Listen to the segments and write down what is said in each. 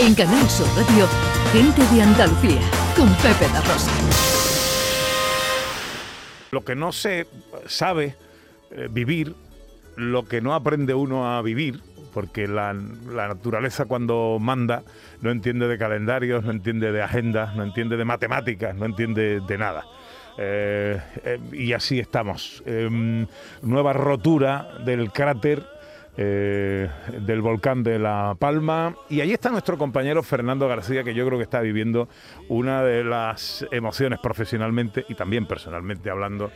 En Canal Sur Radio, Gente de Andalucía, con Pepe La Rosa. Lo que no se sabe eh, vivir, lo que no aprende uno a vivir, porque la, la, naturaleza cuando manda no entiende de calendarios, no entiende de agendas, no entiende de matemáticas, no entiende de nada. Eh, eh, y así estamos. Em, nueva rotura del cráter eh, del volcán de La Palma. Y ahí está nuestro compañero Fernando García, que yo creo que está viviendo una de las emociones profesionalmente y también personalmente hablando.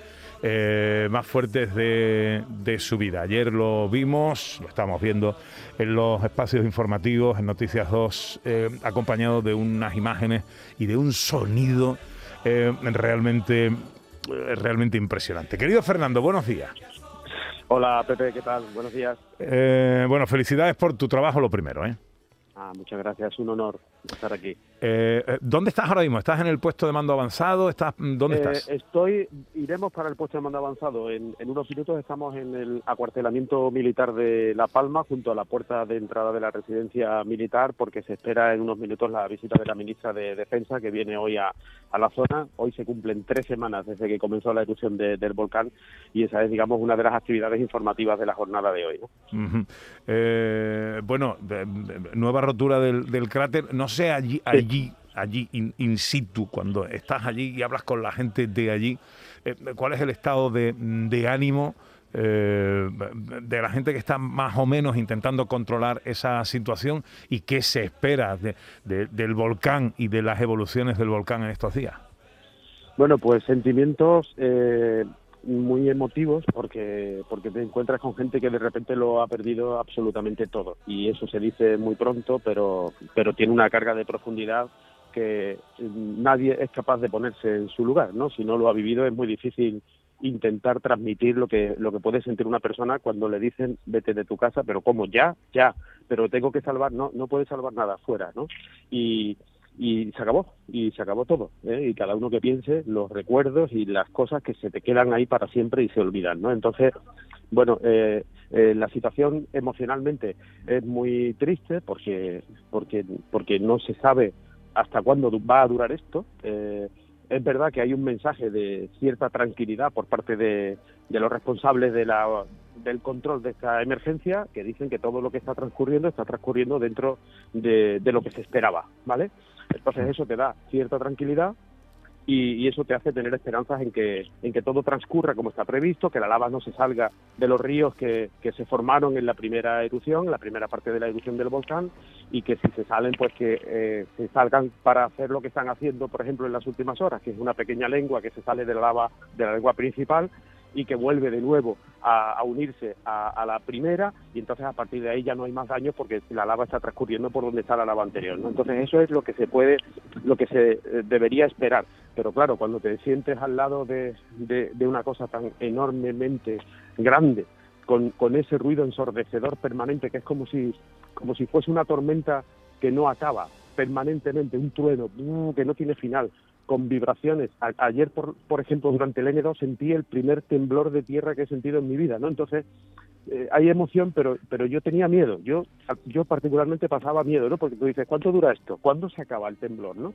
más fuertes de, su vida. Ayer lo vimos, lo estamos viendo en los espacios informativos, en Noticias 2, acompañado de unas imágenes y de un sonido eh, realmente, eh, realmente impresionante. Querido Fernando, buenos días. Hola Pepe, ¿qué tal? Buenos días. Eh, bueno, felicidades por tu trabajo, lo primero. ¿eh? Ah, muchas gracias, un honor estar aquí. Eh, eh, ¿Dónde estás ahora mismo? ¿Estás en el puesto de mando avanzado? ¿Estás, ¿Dónde eh, estás? Estoy, iremos para el puesto de mando avanzado. En, unos minutos estamos en el acuartelamiento militar de La Palma, junto a la puerta de entrada de la residencia militar, porque se espera en unos minutos la visita de la ministra de Defensa, que viene hoy a, la zona. Hoy se cumplen tres semanas desde que comenzó la erupción del volcán y esa es, digamos, una de las actividades informativas de la jornada de hoy. bueno, nueva rotura del, cráter. No sé allí, allí allí in, situ, cuando estás allí y hablas con la gente de allí, eh, ¿cuál es el estado de, ánimo? Eh, de la gente que está más o menos intentando controlar esa situación y qué se espera del volcán y de las evoluciones del volcán en estos días. Bueno, pues sentimientos eh, muy emotivos porque porque te encuentras con gente que de repente lo ha perdido absolutamente todo y eso se dice muy pronto, pero pero tiene una carga de profundidad que nadie es capaz de ponerse en su lugar, ¿no? Si no lo ha vivido es muy difícil intentar transmitir lo que lo que puede sentir una persona cuando le dicen vete de tu casa, pero como ya, ya, pero tengo que salvar, no, no puedes salvar nada fuera, ¿no? Y, y se acabó, y se acabó todo, ¿eh? y cada uno que piense los recuerdos y las cosas que se te quedan ahí para siempre y se olvidan, ¿no? Entonces, bueno, eh, eh, la situación emocionalmente es muy triste porque porque porque no se sabe hasta cuándo va a durar esto. Eh, es verdad que hay un mensaje de cierta tranquilidad por parte de, los responsables de la, del control de esta emergencia, que dicen que todo lo que está transcurriendo está transcurriendo dentro de, de lo que se esperaba, ¿vale? Entonces eso te da cierta tranquilidad y, eso te hace tener esperanzas en que, en que todo transcurra como está previsto, que la lava no se salga de los ríos que, que se formaron en la primera erupción, la primera parte de la erupción del volcán, y que si se salen, pues que eh, se salgan para hacer lo que están haciendo, por ejemplo, en las últimas horas, que es una pequeña lengua que se sale de la lava, de la lengua principal, y que vuelve de nuevo a, unirse a, la primera y entonces a partir de ahí ya no hay más daños porque la lava está transcurriendo por donde está la lava anterior. Entonces eso es lo que se puede, lo que se eh, debería esperar. Pero claro, cuando te sientes al lado de, de, una cosa tan enormemente grande, con, con ese ruido ensordecedor permanente que es como si, como si fuese una tormenta que no acaba permanentemente, un trueno que no tiene final, con vibraciones. ayer, por, por ejemplo, durante el N2 sentí el primer temblor de tierra que he sentido en mi vida, ¿no? Entonces, eh, hay emoción, pero pero yo tenía miedo. Yo yo particularmente pasaba miedo, ¿no? Porque tú dices, ¿cuánto dura esto? ¿Cuándo se acaba el temblor, no?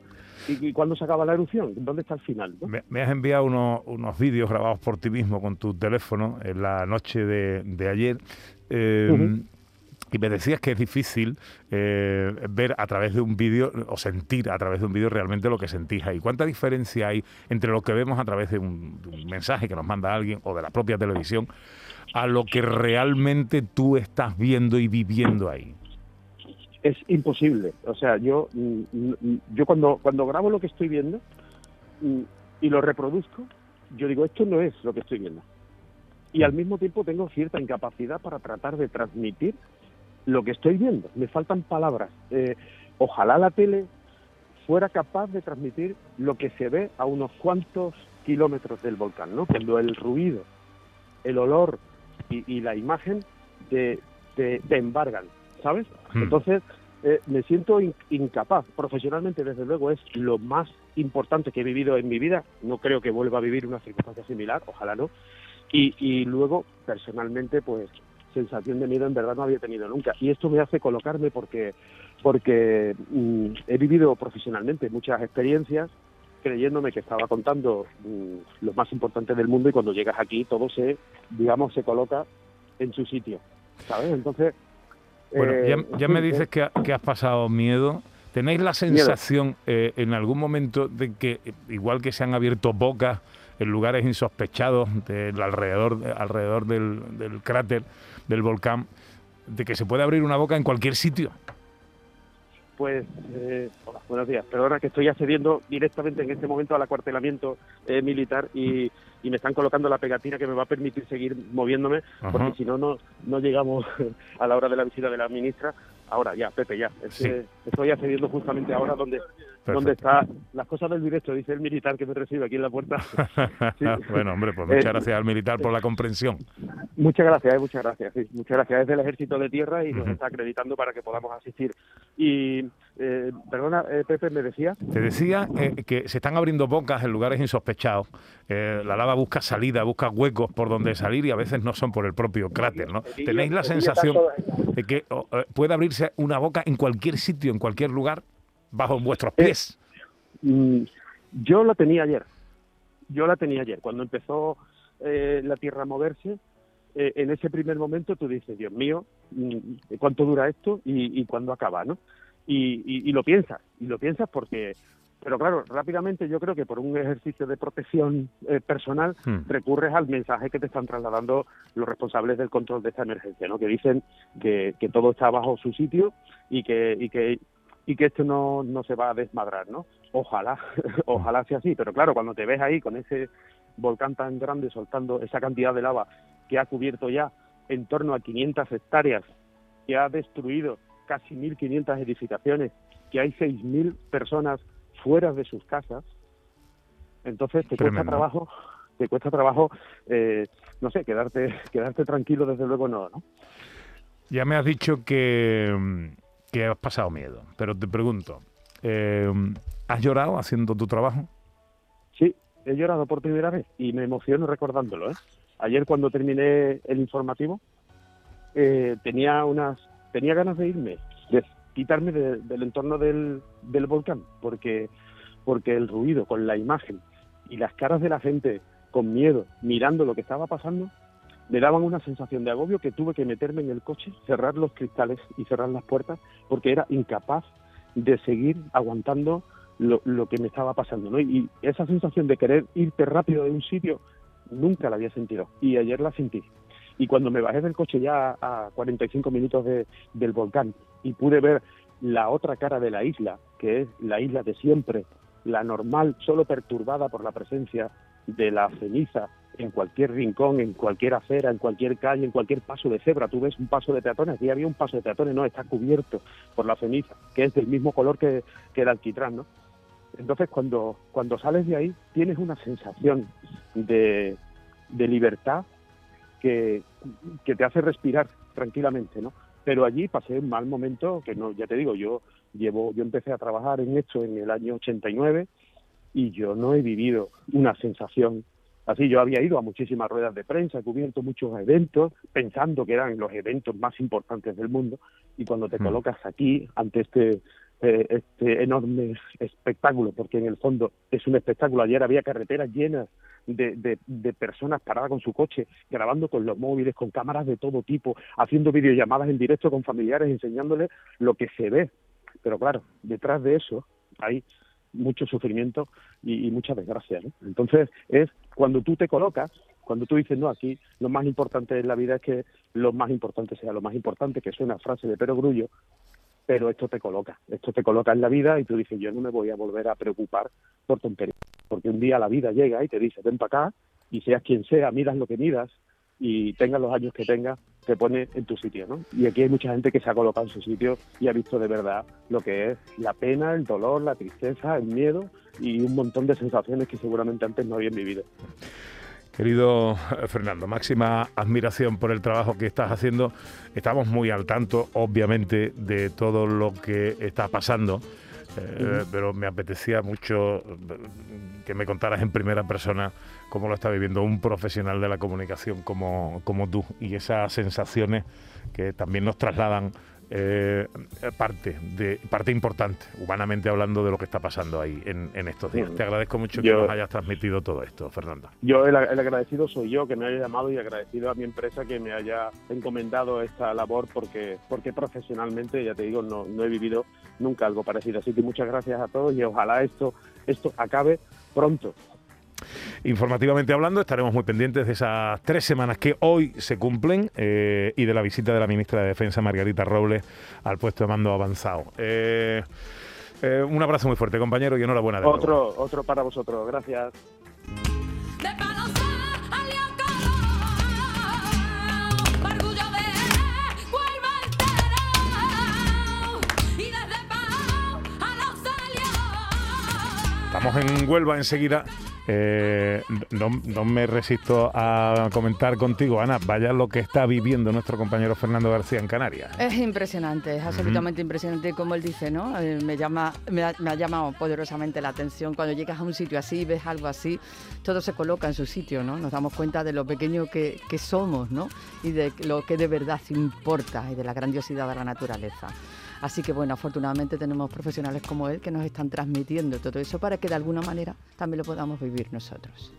¿Y, cuándo se acaba la erupción? ¿Dónde está el final? Me, has enviado unos, unos vídeos grabados por ti mismo con tu teléfono en la noche de, de ayer. Eh, y me decías que es difícil eh, ver a través de un vídeo o sentir a través de un vídeo realmente lo que sentís ahí. ¿Cuánta diferencia hay entre lo que vemos a través de un, mensaje que nos manda alguien o de la propia televisión a lo que realmente tú estás viendo y viviendo ahí? Es imposible. O sea, yo, mm, mm, yo cuando, cuando grabo lo que estoy viendo mm, y lo reproduzco, yo digo, esto no es lo que estoy viendo. Y al mismo tiempo tengo cierta incapacidad para tratar de transmitir lo que estoy viendo. Me faltan palabras. Eh, ojalá la tele fuera capaz de transmitir lo que se ve a unos cuantos kilómetros del volcán, ¿no? Cuando el ruido, el olor y, la imagen te, te, embargan, ¿sabes? Hmm. Entonces, eh, me siento incapaz. Profesionalmente, desde luego, es lo más importante que he vivido en mi vida. No creo que vuelva a vivir una circunstancia similar, ojalá no. Y, y luego, personalmente, pues sensación de miedo en verdad no había tenido nunca. Y esto me hace colocarme porque, porque mm, he vivido profesionalmente muchas experiencias creyéndome que estaba contando mm, lo más importante del mundo y cuando llegas aquí todo se, digamos, se coloca en su sitio, ¿sabes? Entonces... Bueno, ya, me dices que, has pasado miedo. ¿Tenéis la sensación eh, en algún momento de que, igual que se han abierto bocas en lugares insospechados del alrededor, alrededor del, del cráter del volcán, de que se puede abrir una boca en cualquier sitio? Pues, eh, hola, buenos días. Perdona que estoy accediendo directamente en este momento al acuartelamiento eh, militar y, me están colocando la pegatina que me va a permitir seguir moviéndome, porque si no, no llegamos a la hora de la visita de la ministra Ahora ya, Pepe, ya. estoy accediendo justamente ahora donde, donde está las cosas del directo, dice el militar que me recibe aquí en la puerta. bueno, hombre, pues muchas eh, gracias al militar por la comprensión. Muchas gracias, eh, muchas gracias. muchas gracias. Es del Ejército de Tierra y nos está acreditando para que podamos asistir. Y, eh, perdona, Pepe, ¿me decía? Te decía que se están abriendo bocas en lugares insospechados. la lava busca salida, busca huecos por donde salir y a veces no son por el propio cráter, ¿no? ¿Tenéis la sensación de que puede abrirse una boca en cualquier sitio, en cualquier lugar, bajo vuestros eh, pies. Mm, yo la tenía ayer. Yo la tenía ayer. Cuando empezó eh, la Tierra a moverse, eh, en ese primer momento tú dices, Dios mío, mm, ¿cuánto dura esto y, cuándo acaba? ¿no? Y, lo piensas, y lo piensas porque pero claro, rápidamente yo creo que por un ejercicio de protección eh, personal hmm. recurres al mensaje que te están trasladando los responsables del control de esta emergencia, ¿no? Que dicen que, que todo está bajo su sitio y que y que y que esto no, no se va a desmadrar, ¿no? Ojalá, ojalá sea así, pero claro, cuando te ves ahí con ese volcán tan grande soltando esa cantidad de lava que ha cubierto ya en torno a 500 hectáreas, que ha destruido casi 1.500 edificaciones, que hay 6.000 personas fuera de sus casas, entonces te cuesta trabajo, te cuesta trabajo, eh, no sé, quedarte, quedarte tranquilo, desde luego no, ¿no? Ya me has dicho que, que has pasado miedo, pero te pregunto, eh, ¿has llorado haciendo tu trabajo? Sí, he llorado por primera vez y me emociono recordándolo. ¿eh? Ayer cuando terminé el informativo eh, tenía unas tenía ganas de irme, de, quitarme del entorno del, volcán, porque, porque el ruido con la imagen y las caras de la gente con miedo, mirando lo que estaba pasando, me daban una sensación de agobio que tuve que meterme en el coche, cerrar los cristales y cerrar las puertas, porque era incapaz de seguir aguantando lo, lo que me estaba pasando. ¿no? Y esa sensación de querer irte rápido de un sitio, nunca la había sentido. Y ayer la sentí. Y cuando me bajé del coche ya a 45 minutos del volcán y pude ver la otra cara de la isla, que es la isla de siempre, la normal, solo perturbada por la presencia de la ceniza en cualquier rincón, en cualquier acera, en cualquier calle, en cualquier paso de cebra. Tú ves un paso de peatones, aquí había un paso de peatones, no, está cubierto por la ceniza, que es del mismo color que, que el alquitrán, ¿no? Entonces, cuando, cuando sales de ahí, tienes una sensación de, de libertad que, que te hace respirar tranquilamente, ¿no? Pero allí pasé un mal momento que no, ya te digo, yo llevo, yo empecé a trabajar en esto en el año 89 y yo no he vivido una sensación así. Yo había ido a muchísimas ruedas de prensa, he cubierto muchos eventos, pensando que eran los eventos más importantes del mundo, y cuando te mm. colocas aquí ante este eh, este enorme espectáculo, porque en el fondo es un espectáculo. Ayer había carreteras llenas de, de, personas paradas con su coche, grabando con los móviles, con cámaras de todo tipo, haciendo videollamadas en directo con familiares, enseñándoles lo que se ve. Pero claro, detrás de eso hay mucho sufrimiento y, mucha desgracia. Entonces es cuando tú te colocas cuando tú dices, no, aquí lo más importante en la vida es que lo más importante sea lo más importante, que es una frase de Pero Grullo, pero esto te coloca, esto te coloca en la vida y tú dices, yo no me voy a volver a preocupar por tonterías, porque un día la vida llega y te dice, ven para acá, y seas quien sea, miras lo que miras, y tengas los años que tengas, te pone en tu sitio, ¿no? Y aquí hay mucha gente que se ha colocado en su sitio y ha visto de verdad lo que es la pena, el dolor, la tristeza, el miedo y un montón de sensaciones que seguramente antes no habían vivido. Querido Fernando, máxima admiración por el trabajo que estás haciendo. Estamos muy al tanto, obviamente, de todo lo que está pasando. eh, pero me apetecía mucho eh, que me contaras en primera persona cómo lo está viviendo un profesional de la comunicación como, como tú y esas sensaciones que también nos trasladan eh, parte de parte importante, humanamente hablando, de lo que está pasando ahí en, estos días. Te agradezco mucho que nos hayas transmitido todo esto, Fernanda. Yo el, agradecido soy yo que me haya llamado y agradecido a mi empresa que me haya encomendado esta labor porque porque profesionalmente, ya te digo, no, no he vivido nunca algo parecido. Así que muchas gracias a todos y ojalá esto esto acabe pronto. Informativamente hablando, estaremos muy pendientes de esas tres semanas que hoy se cumplen eh, y de la visita de la ministra de Defensa, Margarita Robles, al puesto de mando avanzado. Eh, eh, un abrazo muy fuerte, compañero, y enhorabuena. De otro, otro para vosotros. Gracias. Estamos en Huelva enseguida eh, no, me resisto a comentar contigo, Ana, vaya lo que está viviendo nuestro compañero Fernando García en Canarias. Es impresionante, es absolutamente impresionante, como él dice, ¿no? Eh, me, llama, me ha, llamado poderosamente la atención. Cuando llegas a un sitio así, ves algo así, todo se coloca en su sitio, ¿no? Nos damos cuenta de lo pequeño que, que somos, ¿no? Y de lo que de verdad importa y de la grandiosidad de la naturaleza. Así que bueno, afortunadamente tenemos profesionales como él que nos están transmitiendo todo eso para que de alguna manera también lo podamos nosotros.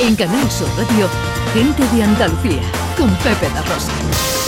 En Canal Sur Radio, gente de Andalucía, con Pepe da Rosa.